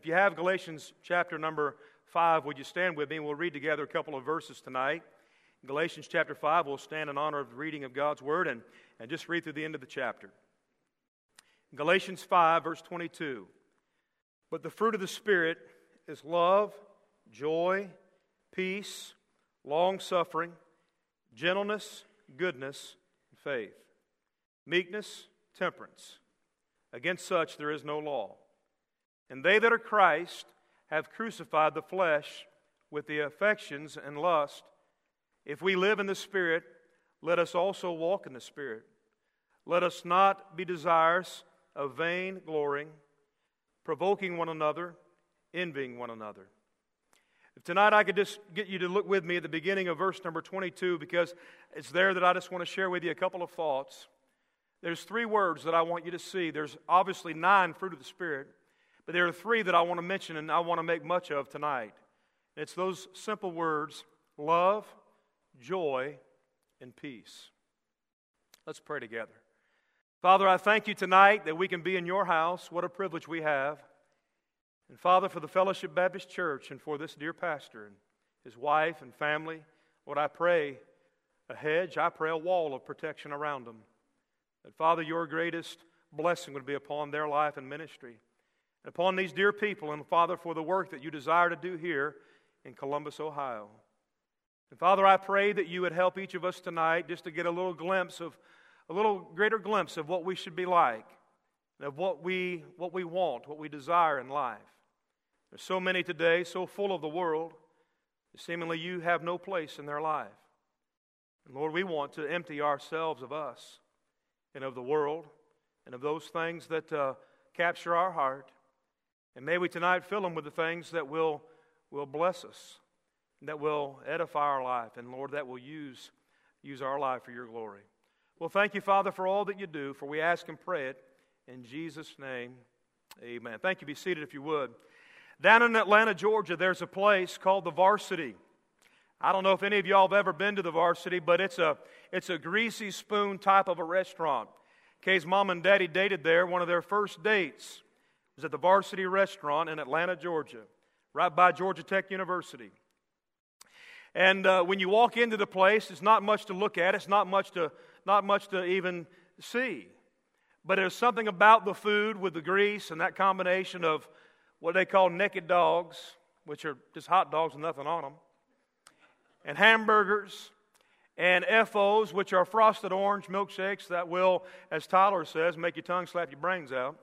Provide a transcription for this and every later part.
If you have Galatians chapter number 5, would you stand with me? We'll read together a couple of verses tonight. Galatians chapter 5, we'll stand in honor of the reading of God's word and, and just read through the end of the chapter. Galatians 5, verse 22. But the fruit of the Spirit is love, joy, peace, long suffering, gentleness, goodness, and faith, meekness, temperance. Against such there is no law. And they that are Christ have crucified the flesh with the affections and lust. If we live in the Spirit, let us also walk in the Spirit. Let us not be desirous of vain glorying, provoking one another, envying one another. If tonight I could just get you to look with me at the beginning of verse number 22, because it's there that I just want to share with you a couple of thoughts. There's three words that I want you to see. There's obviously nine fruit of the Spirit, but there are three that I want to mention and I want to make much of tonight. It's those simple words love, joy, and peace. Let's pray together. Father, I thank you tonight that we can be in your house. What a privilege we have. And Father, for the Fellowship Baptist Church and for this dear pastor and his wife and family, Lord, I pray a hedge, I pray a wall of protection around them. That, Father, your greatest blessing would be upon their life and ministry, and upon these dear people, and Father, for the work that you desire to do here in Columbus, Ohio. And Father, I pray that you would help each of us tonight just to get a little glimpse of, a little greater glimpse of what we should be like, of what we, what we want, what we desire in life. There's so many today, so full of the world, seemingly you have no place in their life. And Lord, we want to empty ourselves of us and of the world and of those things that uh, capture our heart. And may we tonight fill them with the things that will, will bless us, that will edify our life, and Lord, that will use, use our life for your glory. Well, thank you, Father, for all that you do, for we ask and pray it in Jesus' name. Amen. Thank you. Be seated if you would. Down in Atlanta, Georgia, there's a place called the Varsity. I don't know if any of y'all have ever been to the Varsity, but it's a, it's a greasy spoon type of a restaurant. Kay's mom and daddy dated there. One of their first dates was at the Varsity Restaurant in Atlanta, Georgia, right by Georgia Tech University. And uh, when you walk into the place, it's not much to look at. It's not much to, not much to even see. But there's something about the food with the grease and that combination of what they call naked dogs, which are just hot dogs with nothing on them and hamburgers and FOs, which are frosted orange milkshakes that will, as Tyler says, make your tongue slap your brains out.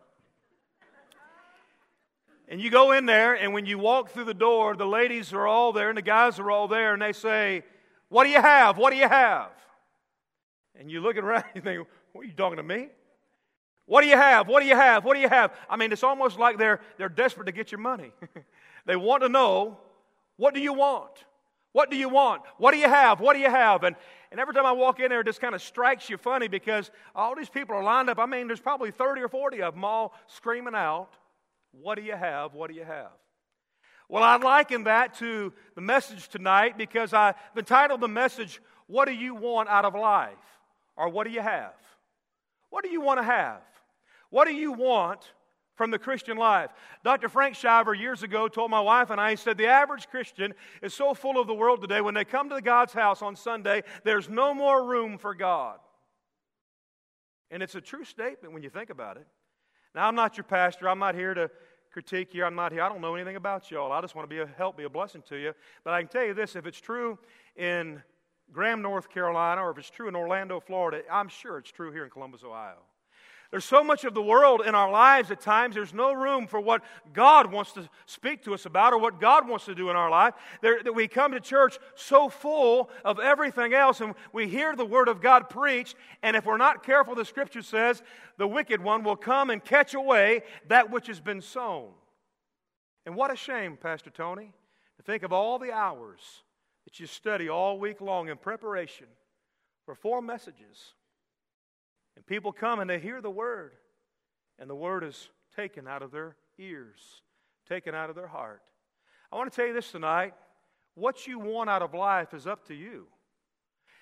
And you go in there, and when you walk through the door, the ladies are all there and the guys are all there, and they say, What do you have? What do you have? And you look around and you think, What are you talking to me? What do you have? What do you have? What do you have? I mean, it's almost like they're, they're desperate to get your money. they want to know, What do you want? What do you want? What do you have? What do you have? And, and every time I walk in there, it just kind of strikes you funny because all these people are lined up. I mean, there's probably 30 or 40 of them all screaming out, What do you have? What do you have? Well, I liken that to the message tonight because I've entitled the message, What do you want out of life? Or what do you have? What do you want to have? What do you want from the Christian life. Dr. Frank Shiver years ago told my wife and I, he said, The average Christian is so full of the world today, when they come to God's house on Sunday, there's no more room for God. And it's a true statement when you think about it. Now, I'm not your pastor. I'm not here to critique you. I'm not here. I don't know anything about y'all. I just want to be a help, be a blessing to you. But I can tell you this if it's true in Graham, North Carolina, or if it's true in Orlando, Florida, I'm sure it's true here in Columbus, Ohio. There's so much of the world in our lives at times, there's no room for what God wants to speak to us about or what God wants to do in our life. There, that we come to church so full of everything else and we hear the Word of God preached, and if we're not careful, the Scripture says the wicked one will come and catch away that which has been sown. And what a shame, Pastor Tony, to think of all the hours that you study all week long in preparation for four messages and people come and they hear the word, and the word is taken out of their ears, taken out of their heart. I want to tell you this tonight what you want out of life is up to you.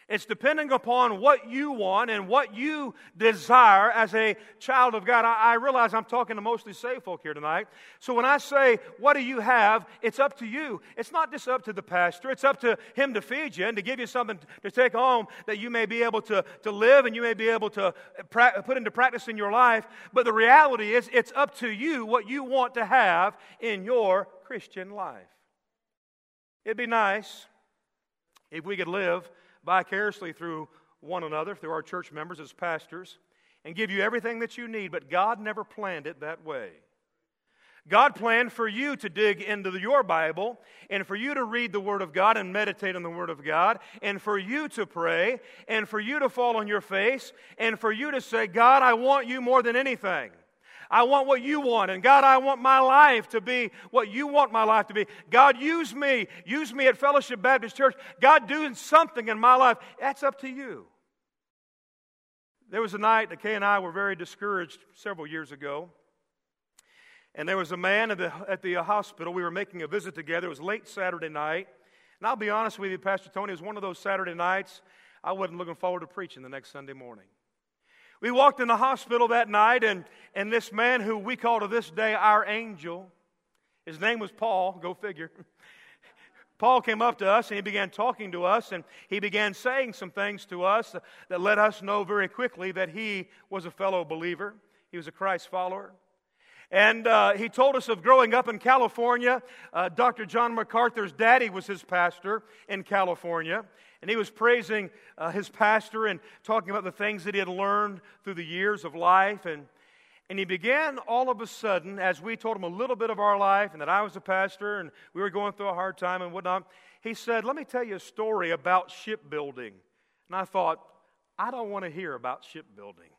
It's depending upon what you want and what you desire as a child of God. I, I, realize I'm talking to mostly saved folk here tonight. So when I say, What do you have? it's up to you. It's not just up to the pastor, it's up to him to feed you and to give you something to take home that you may be able to, to live and you may be able to pra- put into practice in your life. But the reality is, it's up to you what you want to have in your Christian life. It'd be nice if we could live vicariously through one another, through our church members as pastors, and give you everything that you need, but God never planned it that way. God planned for you to dig into your Bible and for you to read the Word of God and meditate on the Word of God and for you to pray and for you to fall on your face and for you to say, God, I want you more than anything. I want what you want. And God, I want my life to be what you want my life to be. God, use me. Use me at Fellowship Baptist Church. God, doing something in my life. That's up to you. There was a night that Kay and I were very discouraged several years ago. And there was a man at the, at the hospital. We were making a visit together. It was late Saturday night. And I'll be honest with you, Pastor Tony, it was one of those Saturday nights I wasn't looking forward to preaching the next Sunday morning. We walked in the hospital that night, and, and this man who we call to this day our angel, his name was Paul, go figure. Paul came up to us and he began talking to us, and he began saying some things to us that let us know very quickly that he was a fellow believer. He was a Christ follower. And uh, he told us of growing up in California. Uh, Dr. John MacArthur's daddy was his pastor in California. And he was praising uh, his pastor and talking about the things that he had learned through the years of life. And, and he began all of a sudden, as we told him a little bit of our life and that I was a pastor and we were going through a hard time and whatnot, he said, Let me tell you a story about shipbuilding. And I thought, I don't want to hear about shipbuilding.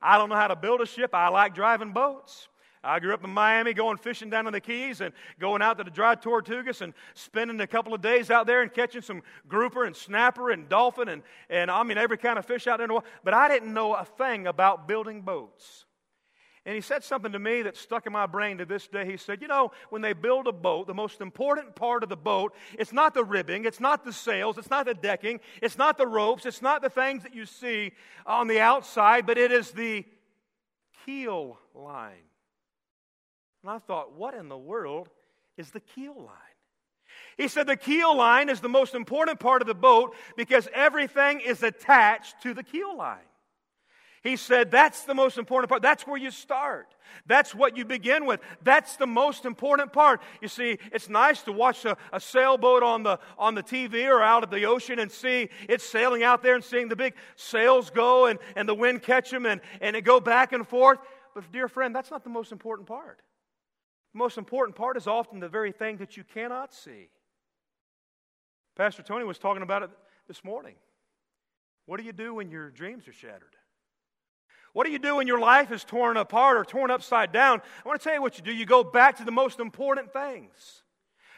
I don't know how to build a ship. I like driving boats. I grew up in Miami going fishing down in the Keys and going out to the dry Tortugas and spending a couple of days out there and catching some grouper and snapper and dolphin and, and I mean every kind of fish out there. The But I didn't know a thing about building boats. And he said something to me that stuck in my brain to this day. He said, You know, when they build a boat, the most important part of the boat, it's not the ribbing, it's not the sails, it's not the decking, it's not the ropes, it's not the things that you see on the outside, but it is the keel line. And I thought, what in the world is the keel line? He said the keel line is the most important part of the boat because everything is attached to the keel line. He said that's the most important part. That's where you start. That's what you begin with. That's the most important part. You see, it's nice to watch a, a, sailboat on the, on the TV or out at the ocean and see it sailing out there and seeing the big sails go and, and the wind catch them and, and it go back and forth. But, dear friend, that's not the most important part. The most important part is often the very thing that you cannot see. Pastor Tony was talking about it this morning. What do you do when your dreams are shattered? What do you do when your life is torn apart or torn upside down? I want to tell you what you do. You go back to the most important things.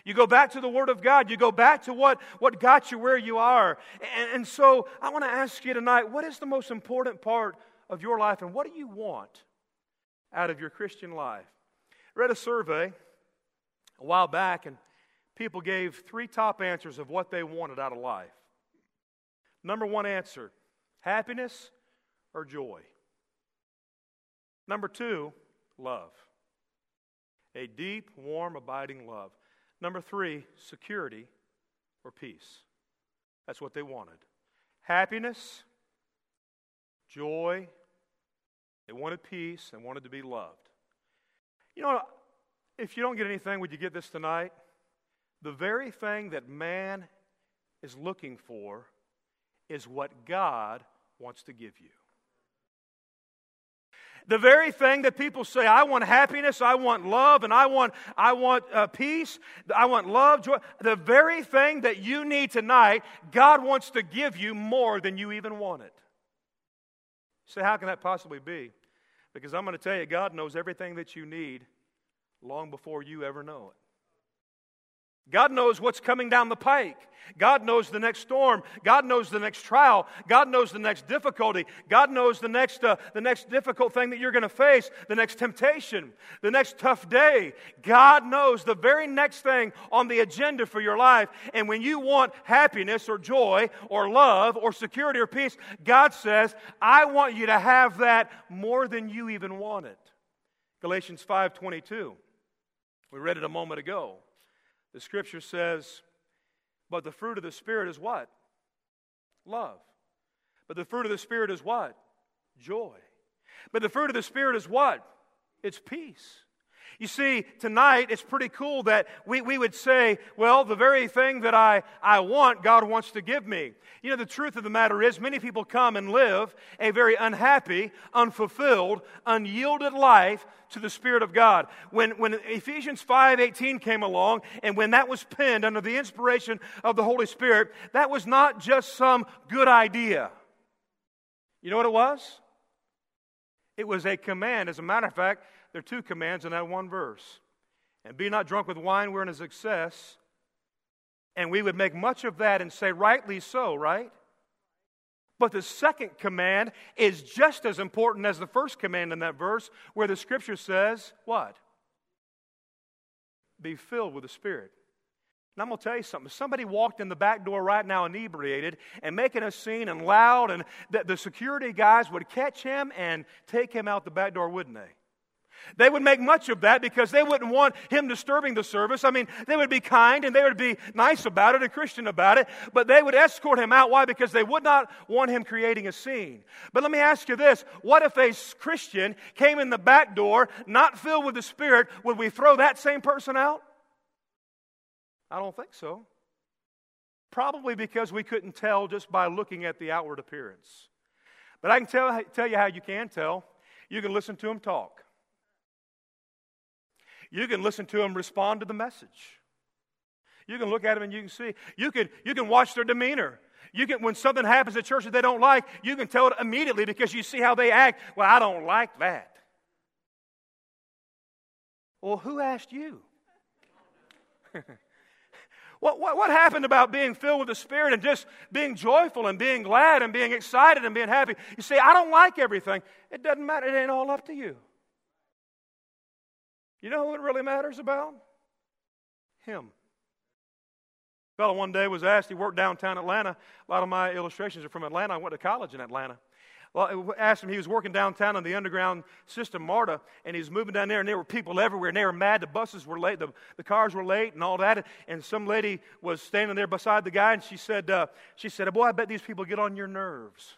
You go back to the Word of God. You go back to what, what got you where you are. And, and so I want to ask you tonight what is the most important part of your life and what do you want out of your Christian life? Read a survey a while back, and people gave three top answers of what they wanted out of life. Number one answer happiness or joy. Number two, love. A deep, warm, abiding love. Number three, security or peace. That's what they wanted. Happiness, joy, they wanted peace they wanted to be loved. You know, if you don't get anything, would you get this tonight? The very thing that man is looking for is what God wants to give you. The very thing that people say, I want happiness, I want love, and I want, I want uh, peace, I want love, joy. The very thing that you need tonight, God wants to give you more than you even wanted. So, how can that possibly be? Because I'm going to tell you, God knows everything that you need long before you ever know it. God knows what's coming down the pike. God knows the next storm. God knows the next trial. God knows the next difficulty. God knows the next, uh, the next difficult thing that you're going to face, the next temptation, the next tough day. God knows the very next thing on the agenda for your life. And when you want happiness or joy or love or security or peace, God says, I want you to have that more than you even want it. Galatians 5:22. We read it a moment ago. The scripture says, But the fruit of the Spirit is what? Love. But the fruit of the Spirit is what? Joy. But the fruit of the Spirit is what? It's peace. You see, tonight it's pretty cool that we, we would say, well, the very thing that I, I want, God wants to give me. You know, the truth of the matter is, many people come and live a very unhappy, unfulfilled, unyielded life to the Spirit of God. When, when Ephesians 5.18 came along, and when that was penned under the inspiration of the Holy Spirit, that was not just some good idea. You know what it was? It was a command. As a matter of fact, there are two commands in that one verse. And be not drunk with wine wherein is excess. And we would make much of that and say, rightly so, right? But the second command is just as important as the first command in that verse, where the scripture says, What? Be filled with the Spirit. And I'm going to tell you something. Somebody walked in the back door right now inebriated and making a scene and loud, and the, the security guys would catch him and take him out the back door, wouldn't they? They would make much of that because they wouldn't want him disturbing the service. I mean, they would be kind and they would be nice about it and Christian about it, but they would escort him out. Why? Because they would not want him creating a scene. But let me ask you this what if a Christian came in the back door, not filled with the Spirit? Would we throw that same person out? I don't think so. Probably because we couldn't tell just by looking at the outward appearance. But I can tell, tell you how you can tell. You can listen to him talk. You can listen to them respond to the message. You can look at them and you can see. You can, you can watch their demeanor. You can, when something happens at church that they don't like, you can tell it immediately because you see how they act. Well, I don't like that. Well, who asked you? what, what, what happened about being filled with the Spirit and just being joyful and being glad and being excited and being happy? You say, I don't like everything. It doesn't matter. It ain't all up to you. You know who it really matters about? Him. A fellow one day was asked, he worked downtown Atlanta. A lot of my illustrations are from Atlanta. I went to college in Atlanta. Well, asked him, he was working downtown on the underground system, MARTA, and he was moving down there, and there were people everywhere, and they were mad. The buses were late, the, the cars were late, and all that. And some lady was standing there beside the guy, and she said, uh, she said, boy, I bet these people get on your nerves.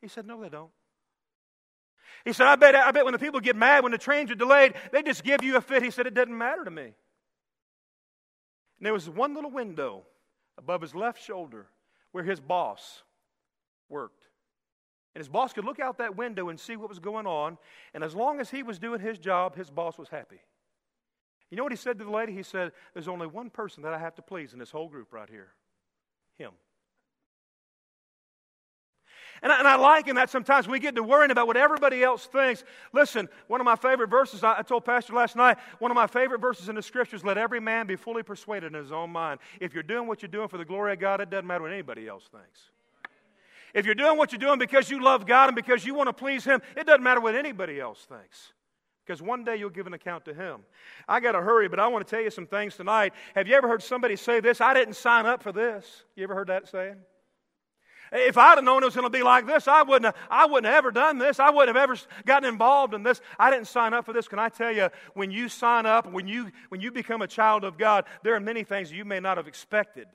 He said, no, they don't. He said, I bet, I bet when the people get mad when the trains are delayed, they just give you a fit. He said, It doesn't matter to me. And there was one little window above his left shoulder where his boss worked. And his boss could look out that window and see what was going on. And as long as he was doing his job, his boss was happy. You know what he said to the lady? He said, There's only one person that I have to please in this whole group right here him. And I, and I liken that sometimes we get to worrying about what everybody else thinks. Listen, one of my favorite verses, I, I told Pastor last night, one of my favorite verses in the scriptures, let every man be fully persuaded in his own mind. If you're doing what you're doing for the glory of God, it doesn't matter what anybody else thinks. If you're doing what you're doing because you love God and because you want to please Him, it doesn't matter what anybody else thinks. Because one day you'll give an account to Him. I got to hurry, but I want to tell you some things tonight. Have you ever heard somebody say this? I didn't sign up for this. You ever heard that saying? If I'd have known it was going to be like this, I wouldn't, have, I wouldn't have ever done this. I wouldn't have ever gotten involved in this. I didn't sign up for this. Can I tell you, when you sign up, when you, when you become a child of God, there are many things you may not have expected.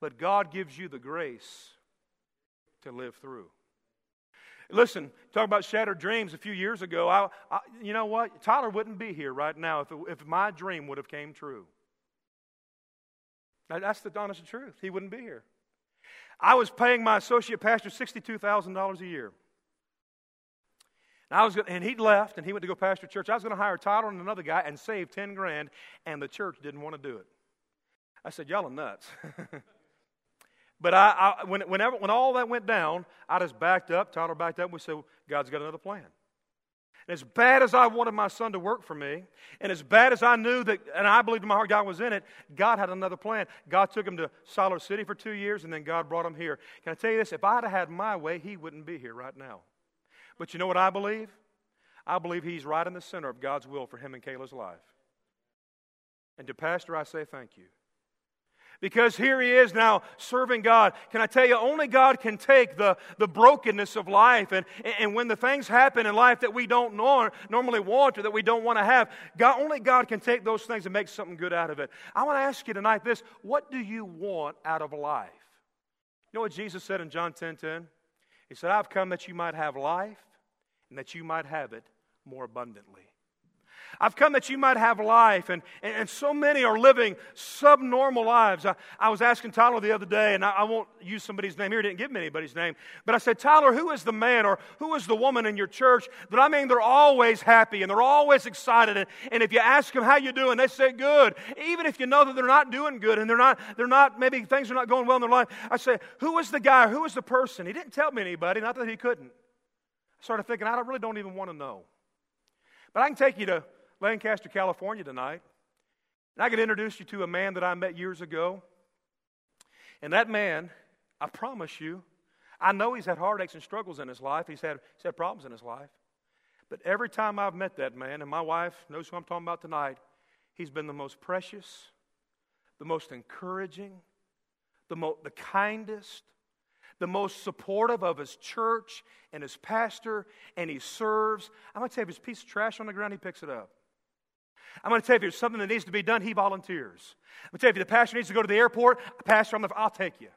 But God gives you the grace to live through. Listen, talk about shattered dreams a few years ago. I, I, you know what? Tyler wouldn't be here right now if, it, if my dream would have came true. That's the honest truth. He wouldn't be here. I was paying my associate pastor $62,000 a year. And, I was, and he'd left and he went to go pastor church. I was going to hire Tyler and another guy and save 10 grand, and the church didn't want to do it. I said, Y'all are nuts. but I, I, when, whenever, when all that went down, I just backed up. Tyler backed up. And we said, God's got another plan. And as bad as I wanted my son to work for me, and as bad as I knew that, and I believed in my heart God was in it, God had another plan. God took him to Siler City for two years, and then God brought him here. Can I tell you this? If I'd have had my way, he wouldn't be here right now. But you know what I believe? I believe he's right in the center of God's will for him and Kayla's life. And to Pastor, I say thank you. Because here he is now serving God. Can I tell you, only God can take the, the brokenness of life. And, and when the things happen in life that we don't nor, normally want or that we don't want to have, God, only God can take those things and make something good out of it. I want to ask you tonight this what do you want out of life? You know what Jesus said in John 10 10? He said, I've come that you might have life and that you might have it more abundantly. I've come that you might have life, and, and, so many are living subnormal lives. I, I was asking Tyler the other day, and I, I, won't use somebody's name here, didn't give me anybody's name, but I said, Tyler, who is the man or who is the woman in your church that I mean they're always happy and they're always excited, and, and if you ask them how you doing, they say good, even if you know that they're not doing good and they're not, they're not, maybe things are not going well in their life. I say, who is the guy, who is the person? He didn't tell me anybody, not that he couldn't I started thinking, I really don't even want to know. But I can take you to Lancaster, California tonight. And I can introduce you to a man that I met years ago. And that man, I promise you, I know he's had heartaches and struggles in his life. He's had, he's had problems in his life. But every time I've met that man, and my wife knows who I'm talking about tonight, he's been the most precious, the most encouraging, the, mo- the kindest, the most supportive of his church and his pastor, and he serves. I'm going to tell you, if there's piece of trash on the ground, he picks it up. I'm going to tell you, if there's something that needs to be done, he volunteers. I'm going to tell you, if the pastor needs to go to the airport, pastor, I'm the, I'll take you.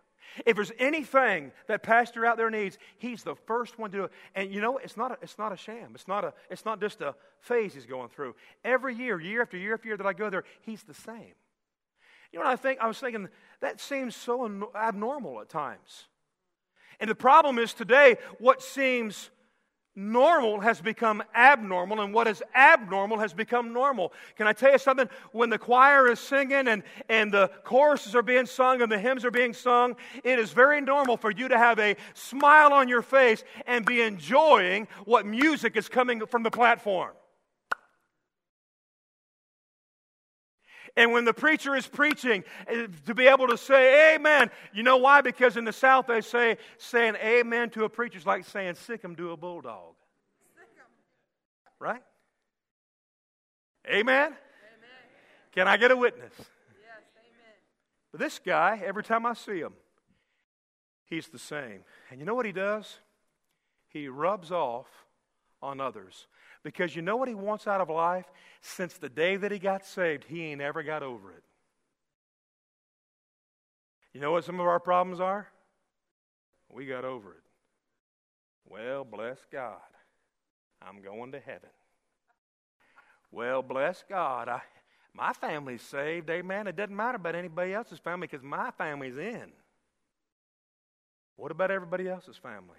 If there's anything that pastor out there needs, he's the first one to do it. And you know, it's not a, it's not a sham. It's not, a, it's not just a phase he's going through. Every year, year after year after year that I go there, he's the same. You know what I think? I was thinking, that seems so abnormal at times. And the problem is today, what seems normal has become abnormal, and what is abnormal has become normal. Can I tell you something? When the choir is singing and, and the choruses are being sung and the hymns are being sung, it is very normal for you to have a smile on your face and be enjoying what music is coming from the platform. And when the preacher is preaching, eh, to be able to say amen. You know why? Because in the South they say saying amen to a preacher is like saying sick him to a bulldog. Right? Amen? amen? Can I get a witness? Yes, amen. But this guy, every time I see him, he's the same. And you know what he does? He rubs off on others. Because you know what he wants out of life? Since the day that he got saved, he ain't ever got over it. You know what some of our problems are? We got over it. Well, bless God. I'm going to heaven. Well, bless God. I, my family's saved. Amen. It doesn't matter about anybody else's family because my family's in. What about everybody else's family?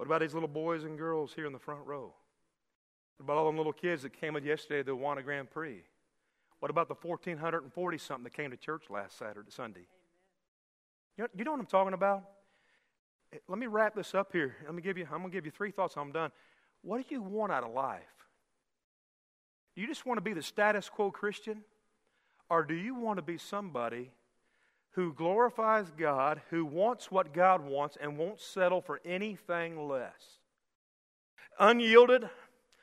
What about these little boys and girls here in the front row? What about all them little kids that came in yesterday to the Awana Grand Prix? What about the 1,440 something that came to church last Saturday, Sunday? You know, you know what I'm talking about? Eh, let me wrap this up here. Let me give you, I'm going to give you three thoughts. I'm done. What do you want out of life? Do you just want to be the status quo Christian? Or do you want to be somebody who glorifies God, who wants what God wants, and won't settle for anything less. Unyielded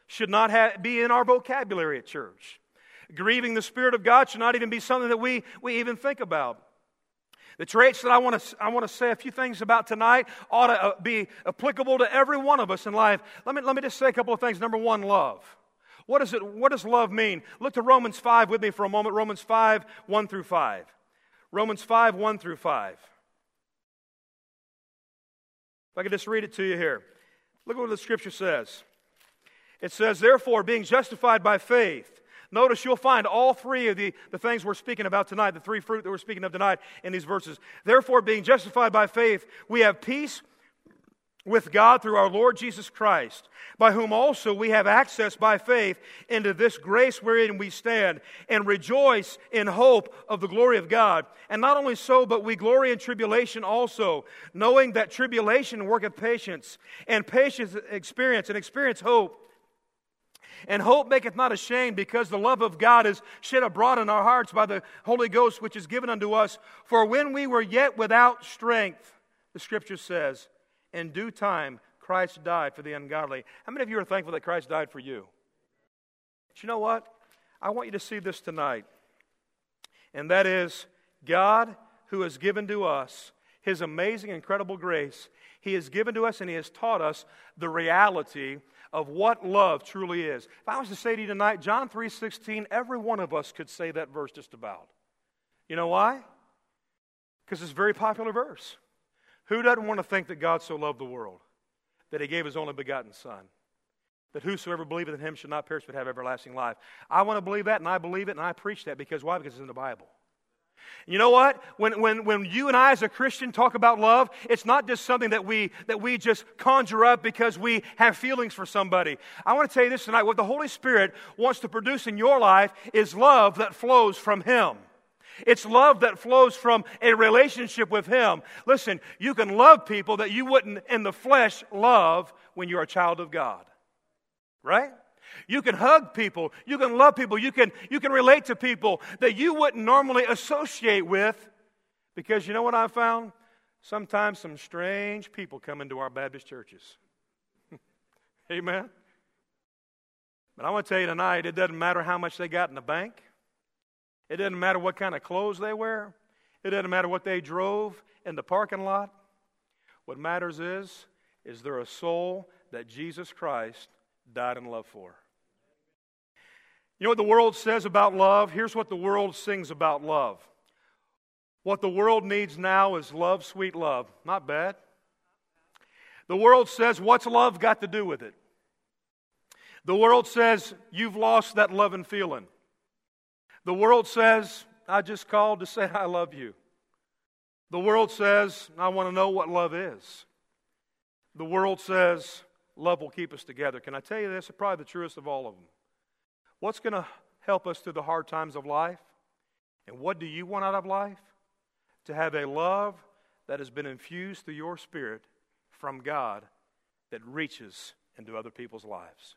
should not have, be in our vocabulary at church. Grieving the Spirit of God should not even be something that we, we even think about. The traits that I want, to, I want to say a few things about tonight ought to uh, be applicable to every one of us in life. Let me, let me just say a couple of things. Number one, love. What, is it, what does love mean? Look to Romans 5 with me for a moment. Romans 5, 1 through 5. Romans 5 1 through 5. If I could just read it to you here. Look at what the scripture says. It says, Therefore, being justified by faith, notice you'll find all three of the, the things we're speaking about tonight, the three fruit that we're speaking of tonight in these verses. Therefore, being justified by faith, we have peace with God through our Lord Jesus Christ, by whom also we have access by faith into this grace wherein we stand, and rejoice in hope of the glory of God. And not only so, but we glory in tribulation also, knowing that tribulation worketh patience, and patience experience, and experience hope. And hope maketh not ashamed, because the love of God is shed abroad in our hearts by the Holy Ghost, which is given unto us. For when we were yet without strength, the scripture says, in due time, Christ died for the ungodly. How many of you are thankful that Christ died for you? But you know what? I want you to see this tonight. And that is God who has given to us his amazing, incredible grace. He has given to us and he has taught us the reality of what love truly is. If I was to say to you tonight, John 3:16, every one of us could say that verse just about. You know why? Because it's a very popular verse. Who doesn't want to think that God so loved the world that he gave his only begotten Son? That whosoever believeth in him should not perish but have everlasting life. I want to believe that, and I believe it, and I preach that because why? Because it's in the Bible. You know what? When, when, when you and I as a Christian talk about love, it's not just something that we, that we just conjure up because we have feelings for somebody. I want to tell you this tonight. What the Holy Spirit wants to produce in your life is love that flows from Him. It's love that flows from a relationship with Him. Listen, you can love people that you wouldn't in the flesh love when you're a child of God. Right? You can hug people. You can love people. You can, you can relate to people that you wouldn't normally associate with because you know what I found? Sometimes some strange people come into our Baptist churches. Amen? But I want to tell you tonight, it doesn't matter how much they got in the bank. It doesn't matter what kind of clothes they wear. It doesn't matter what they drove in the parking lot. What matters is, is there a soul that Jesus Christ died in love for? You know what the world says about love? Here's what the world sings about love. What the world needs now is love, sweet love. Not bad. The world says, What's love got to do with it? The world says, You've lost that love and feeling. The world says, I just called to say I love you. The world says, I want to know what love is. The world says, love will keep us together. Can I tell you this? Probably the truest of all of them. What's going to help us through the hard times of life? And what do you want out of life? To have a love that has been infused through your spirit from God that reaches into other people's lives.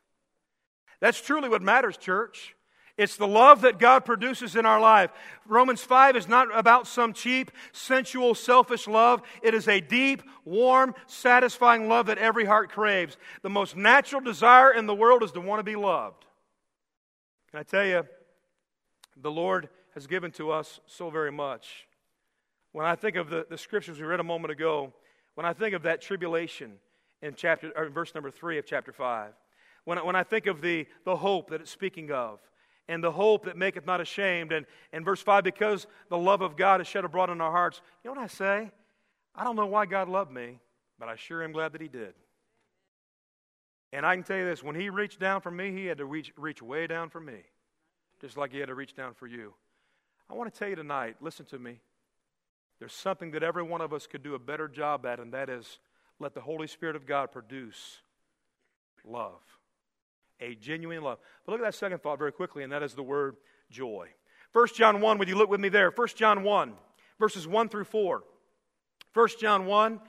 That's truly what matters, church. It's the love that God produces in our life. Romans 5 is not about some cheap, sensual, selfish love. It is a deep, warm, satisfying love that every heart craves. The most natural desire in the world is to want to be loved. Can I tell you, the Lord has given to us so very much. When I think of the, the scriptures we read a moment ago, when I think of that tribulation in chapter, or verse number 3 of chapter 5, when when I think of the, the hope that it's speaking of, and the hope that maketh not ashamed. And, and verse 5, because the love of God is shed abroad in our hearts. You know what I say? I don't know why God loved me, but I sure am glad that He did. And I can tell you this when He reached down for me, He had to reach, reach way down for me, just like He had to reach down for you. I want to tell you tonight listen to me. There's something that every one of us could do a better job at, and that is let the Holy Spirit of God produce love a genuine love. But look at that second thought very quickly, and that is the word joy. 1 John 1, would you look with me there? 1 John 1, verses 1 through 4. 1 John 1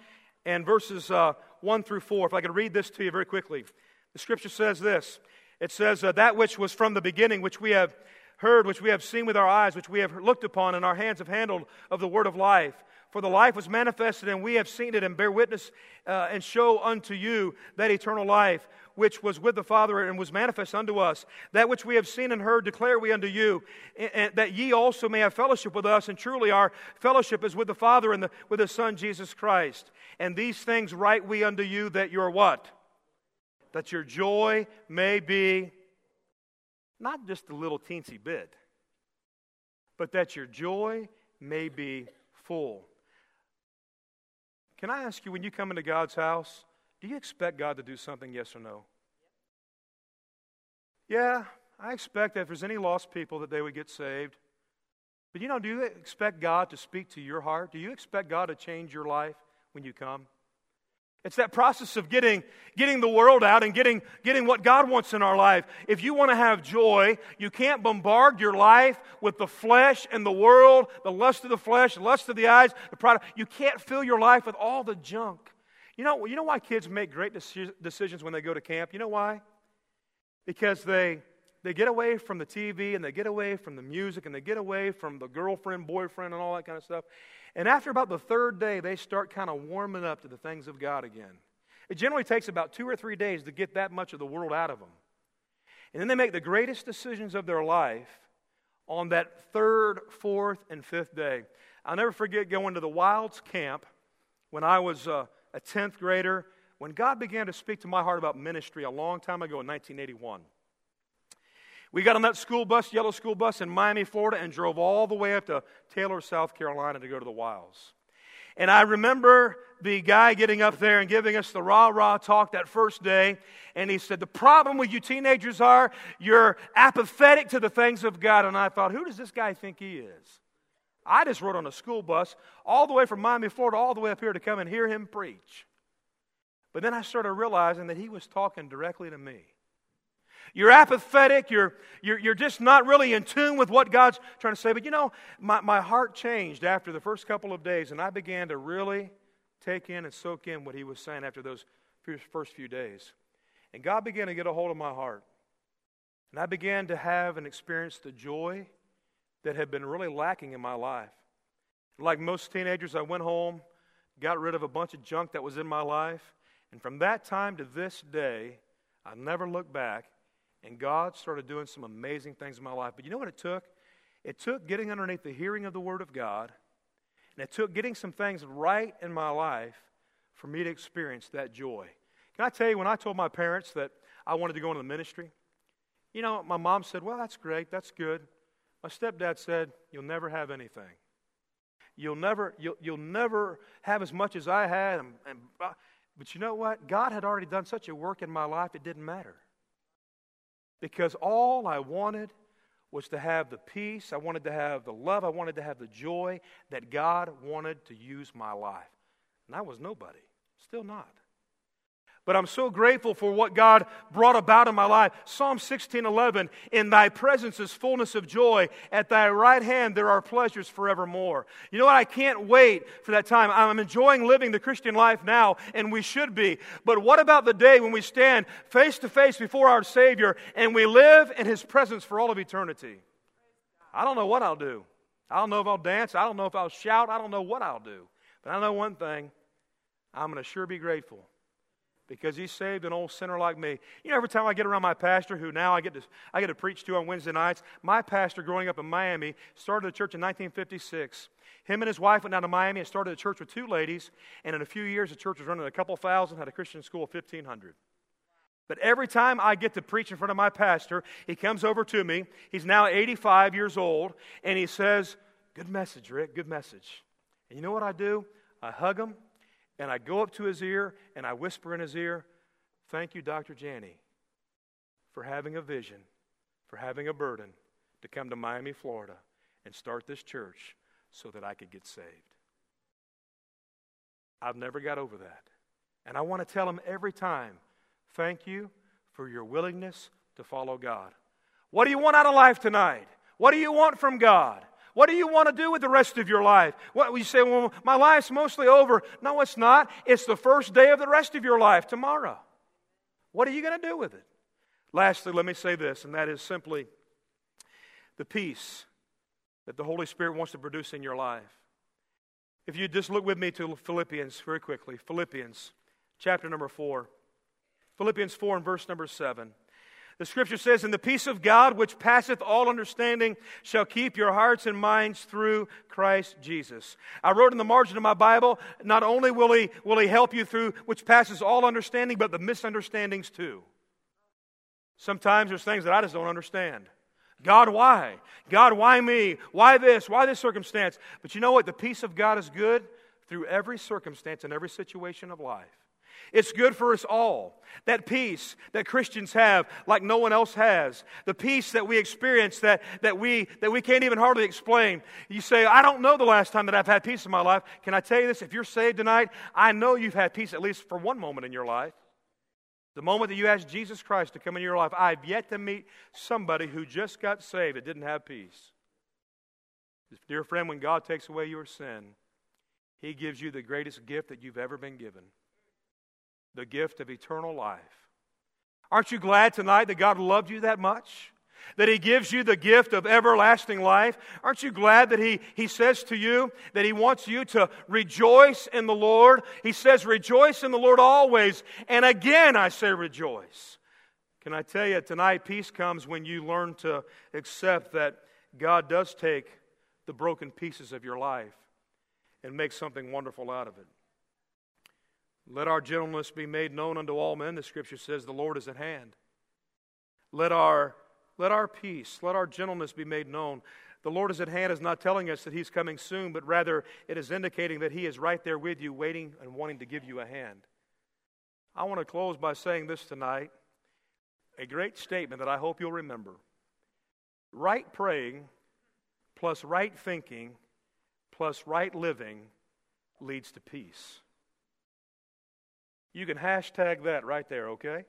and verses uh, 1 through 4. If I could read this to you very quickly. The scripture says this It says, uh, That which was from the beginning, which we have heard, which we have seen with our eyes, which we have looked upon, and our hands have handled of the word of life. For the life was manifested, and we have seen it, and bear witness uh, and show unto you that eternal life which was with the Father and was manifest unto us. That which we have seen and heard declare we unto you, and that ye also may have fellowship with us. And truly our fellowship is with the Father and the, with His Son Jesus Christ. And these things write we unto you that your what? That your joy may be not just a little teensy bit, but that your joy may be full. Can I ask you, when you come into God's house, do you expect God to do something, yes or no? Yeah, I expect that if there's any lost people that they would get saved. But you know, do you expect God to speak to your heart? Do you expect God to change your life when you come? It's that process of getting, getting the world out and getting, getting what God wants in our life. If you want to have joy, you can't bombard your life with the flesh and the world, the lust of the flesh, the lust of the eyes, the pride. You can't fill your life with all the junk. You know, you know why kids make great decisions when they go to camp? You know why? Because they, they get away from the TV and they get away from the music and they get away from the girlfriend, boyfriend, and all that kind of stuff. And after about the third day, they start kind of warming up to the things of God again. It generally takes about two or three days to get that much of the world out of them. And then they make the greatest decisions of their life on that third, fourth, and fifth day. I'll never forget going to the Wilds camp when I was uh, a 10th grader, when God began to speak to my heart about ministry a long time ago in 1981. We got on that school bus, yellow school bus in Miami, Florida, and drove all the way up to Taylor, South Carolina to go to the Wilds. And I remember the guy getting up there and giving us the rah rah talk that first day. And he said, The problem with you teenagers are you're apathetic to the things of God. And I thought, Who does this guy think he is? I just rode on a school bus all the way from Miami, Florida, all the way up here to come and hear him preach. But then I started realizing that he was talking directly to me. You're apathetic. You're, you're, you're just not really in tune with what God's trying to say. But you know, my, my heart changed after the first couple of days, and I began to really take in and soak in what he was saying after those first few days. And God began to get a hold of my heart. And I began to have and experience the joy that had been really lacking in my life. Like most teenagers, I went home, got rid of a bunch of junk that was in my life, and from that time to this day, I never looked back and God started doing some amazing things in my life. But you know what it took? It took getting underneath the hearing of the Word of God, and it took getting some things right in my life for me to experience that joy. Can I tell you, when I told my parents that I wanted to go into the ministry, you know, my mom said, Well, that's great, that's good. My stepdad said, You'll never have anything. You'll never, you'll, you'll never have as much as I had. And, and, but you know what? God had already done such a work in my life, it didn't matter because all I wanted was to have the peace, I wanted to have the love, I wanted to have the joy that God wanted to use my life. And I was nobody, still not. But I'm so grateful for what God brought about in my life. Psalm 16:11, "In thy presence is fullness of joy; at thy right hand there are pleasures forevermore." You know what? I can't wait for that time. I'm enjoying living the Christian life now, and we should be. But what about the day when we stand face to face before our Savior and we live in his presence for all of eternity? I don't know what I'll do. I don't know if I'll dance, I don't know if I'll shout, I don't know what I'll do. But I know one thing, I'm going to sure be grateful because he saved an old sinner like me. You know, every time I get around my pastor, who now I get to, I get to preach to on Wednesday nights, my pastor growing up in Miami started a church in 1956. Him and his wife went down to Miami and started a church with two ladies, and in a few years, the church was running a couple thousand, had a Christian school of 1,500. But every time I get to preach in front of my pastor, he comes over to me. He's now 85 years old, and he says, Good message, Rick, good message. And you know what I do? I hug him and I go up to his ear and I whisper in his ear, Thank you, Dr. Janney, for having a vision, for having a burden to come to Miami, Florida, and start this church so that I could get saved. I've never got over that. And I want to tell him every time, Thank you for your willingness to follow God. What do you want out of life tonight? What do you want from God? What do you want to do with the rest of your life? What you say, well, my life's mostly over. No, it's not. It's the first day of the rest of your life tomorrow. What are you going to do with it? Lastly, let me say this, and that is simply the peace that the Holy Spirit wants to produce in your life. If you just look with me to Philippians very quickly, Philippians chapter number 4. Philippians 4 and verse number 7. The scripture says, And the peace of God, which passeth all understanding, shall keep your hearts and minds through Christ Jesus. I wrote in the margin of my Bible, not only will he, will he help you through which passes all understanding, but the misunderstandings too. Sometimes there's things that I just don't understand. God, why? God, why me? Why this? Why this circumstance? But you know what? The peace of God is good through every circumstance and every situation of life. It's good for us all. That peace that Christians have like no one else has. The peace that we experience that, that, we, that we can't even hardly explain. You say, I don't know the last time that I've had peace in my life. Can I tell you this? If you're saved tonight, I know you've had peace at least for one moment in your life. The moment that you asked Jesus Christ to come into your life, I've yet to meet somebody who just got saved that didn't have peace. Dear friend, when God takes away your sin, He gives you the greatest gift that you've ever been given the gift of eternal life. Aren't you glad tonight that God loved you that much? That He gives you the gift of everlasting life? Aren't you glad that He, he says to you that He wants you to rejoice in the Lord? He says, Rejoice in the Lord always. And again, I say, Rejoice. Can I tell you, tonight, peace comes when you learn to accept that God does take the broken pieces of your life and make something wonderful out of it. Let our gentleness be made known unto all men. The scripture says the Lord is at hand. Let our, let our peace, let our gentleness be made known. The Lord is at hand is not telling us that He's coming soon, but rather it is indicating that He is right there with you, waiting and wanting to give you a hand. I want to close by saying this tonight a great statement that I hope you'll remember. Right praying plus right thinking plus right living leads to peace. You can hashtag that right there, okay?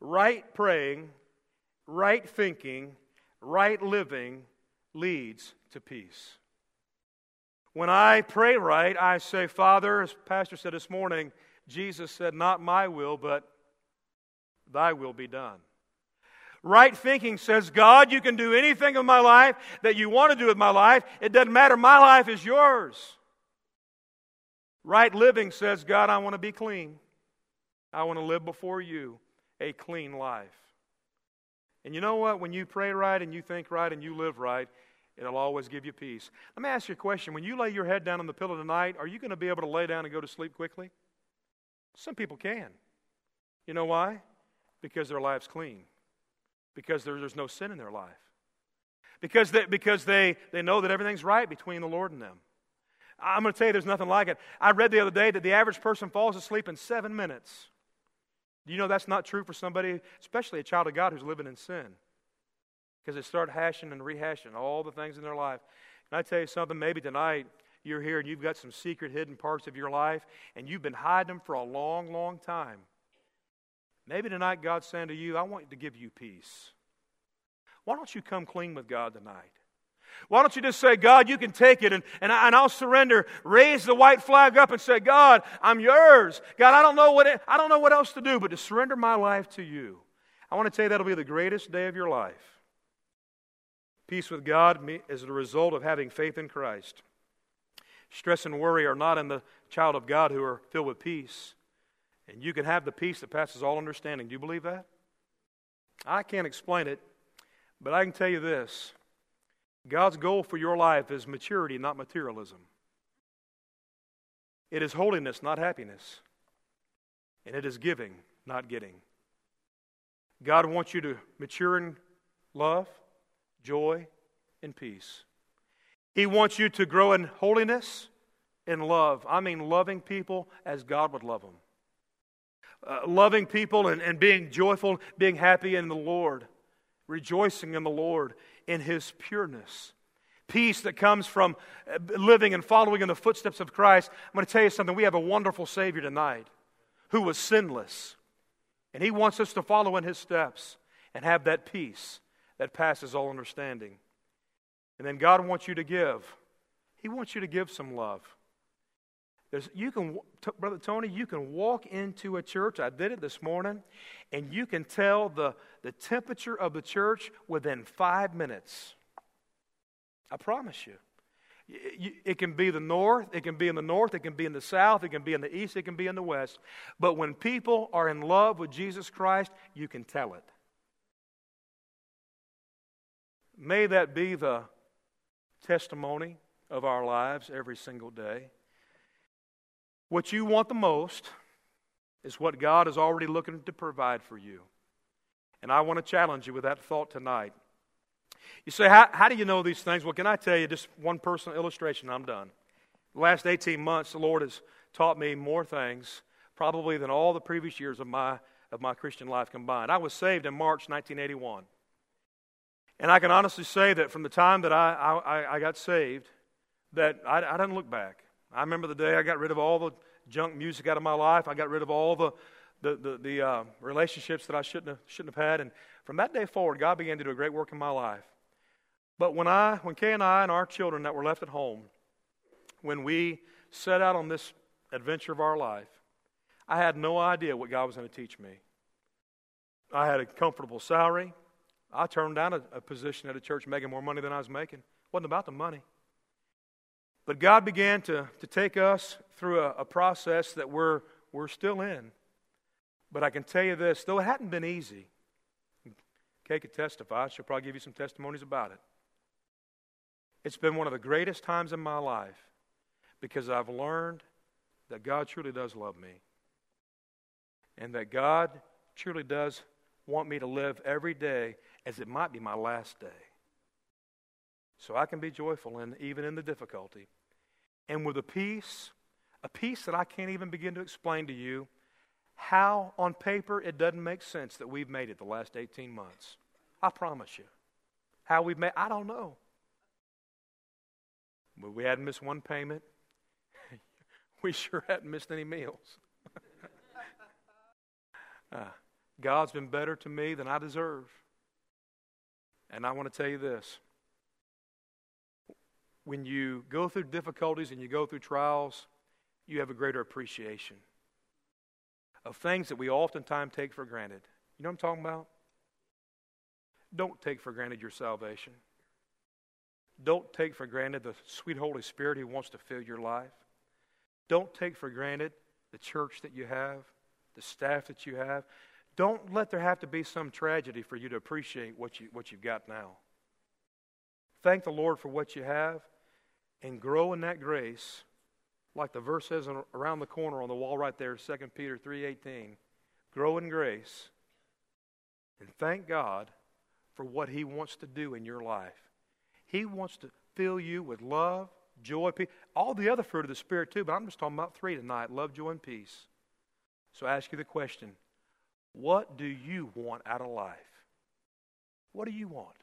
Right praying, right thinking, right living leads to peace. When I pray right, I say, Father, as Pastor said this morning, Jesus said, Not my will, but thy will be done. Right thinking says, God, you can do anything in my life that you want to do with my life. It doesn't matter. My life is yours. Right living says, God, I want to be clean. I want to live before you a clean life. And you know what? When you pray right and you think right and you live right, it'll always give you peace. Let me ask you a question. When you lay your head down on the pillow tonight, are you going to be able to lay down and go to sleep quickly? Some people can. You know why? Because their life's clean. Because there, there's no sin in their life. Because, they, because they, they know that everything's right between the Lord and them. I'm going to tell you, there's nothing like it. I read the other day that the average person falls asleep in seven minutes. Do you know that's not true for somebody, especially a child of God who's living in sin? Because they start hashing and rehashing all the things in their life. Can I tell you something? Maybe tonight you're here and you've got some secret hidden parts of your life and you've been hiding them for a long, long time. Maybe tonight God's saying to you, I want to give you peace. Why don't you come clean with God tonight? Why don't you just say, God, you can take it and, and, I, and I'll surrender. Raise the white flag up and say, God, I'm yours. God, I don't know what, it, I don't know what else to do but to surrender my life to you. I want to tell you that'll be the greatest day of your life. Peace with God is the result of having faith in Christ. Stress and worry are not in the child of God who are filled with peace. And you can have the peace that passes all understanding. Do you believe that? I can't explain it, but I can tell you this God's goal for your life is maturity, not materialism. It is holiness, not happiness. And it is giving, not getting. God wants you to mature in love, joy, and peace. He wants you to grow in holiness and love. I mean, loving people as God would love them. Uh, loving people and, and being joyful, being happy in the Lord, rejoicing in the Lord in his pureness. Peace that comes from uh, living and following in the footsteps of Christ. I'm going to tell you something. We have a wonderful Savior tonight who was sinless. And he wants us to follow in his steps and have that peace that passes all understanding. And then God wants you to give. He wants you to give some love. There's, you can, Brother Tony, you can walk into a church. I did it this morning, and you can tell the, the temperature of the church within five minutes. I promise you. It can be the north, it can be in the north, it can be in the south, it can be in the east, it can be in the west. But when people are in love with Jesus Christ, you can tell it. May that be the testimony of our lives every single day. What you want the most is what God is already looking to provide for you. And I want to challenge you with that thought tonight. You say, how, how do you know these things? Well, can I tell you just one personal illustration? I'm done. The last 18 months, the Lord has taught me more things probably than all the previous years of my, of my Christian life combined. I was saved in March 1981. And I can honestly say that from the time that I, I, I got saved, that I, I didn't look back. I remember the day I got rid of all the junk music out of my life. I got rid of all the, the, the, the uh, relationships that I shouldn't have, shouldn't have had. And from that day forward, God began to do a great work in my life. But when I, when Kay and I and our children that were left at home, when we set out on this adventure of our life, I had no idea what God was going to teach me. I had a comfortable salary. I turned down a, a, position at a church making more money than I was making. It wasn't about the money. But God began to, to take us through a, a process that we're, we're still in. But I can tell you this, though it hadn't been easy, Kay could testify. She'll probably give you some testimonies about it. It's been one of the greatest times in my life because I've learned that God truly does love me. And that God truly does want me to live every day as it might be my last day. So I can be joyful in, even in the difficulty. And with a peace, a peace that I can't even begin to explain to you how, on paper, it doesn't make sense that we've made it the last 18 months. I promise you. How we've made, I don't know. But we hadn't missed one payment. we sure hadn't missed any meals. uh, God's been better to me than I deserve. And I want to tell you this when you go through difficulties and you go through trials, you have a greater appreciation of things that we oftentimes take for granted. You know what I'm talking about? Don't take for granted your salvation. Don't take for granted the sweet Holy Spirit who wants to fill your life. Don't take for granted the church that you have, the staff that you have. Don't let there have to be some tragedy for you to appreciate what, you, what you've got now. Thank the Lord for what you have and grow in that grace like the verse says around the corner on the wall right there 2 peter 3.18 grow in grace and thank god for what he wants to do in your life. He wants to fill you with love joy peace all the other fruit of the spirit too but i'm just talking about three tonight love joy and peace. So i ask you the question what do you want out of life? What do you want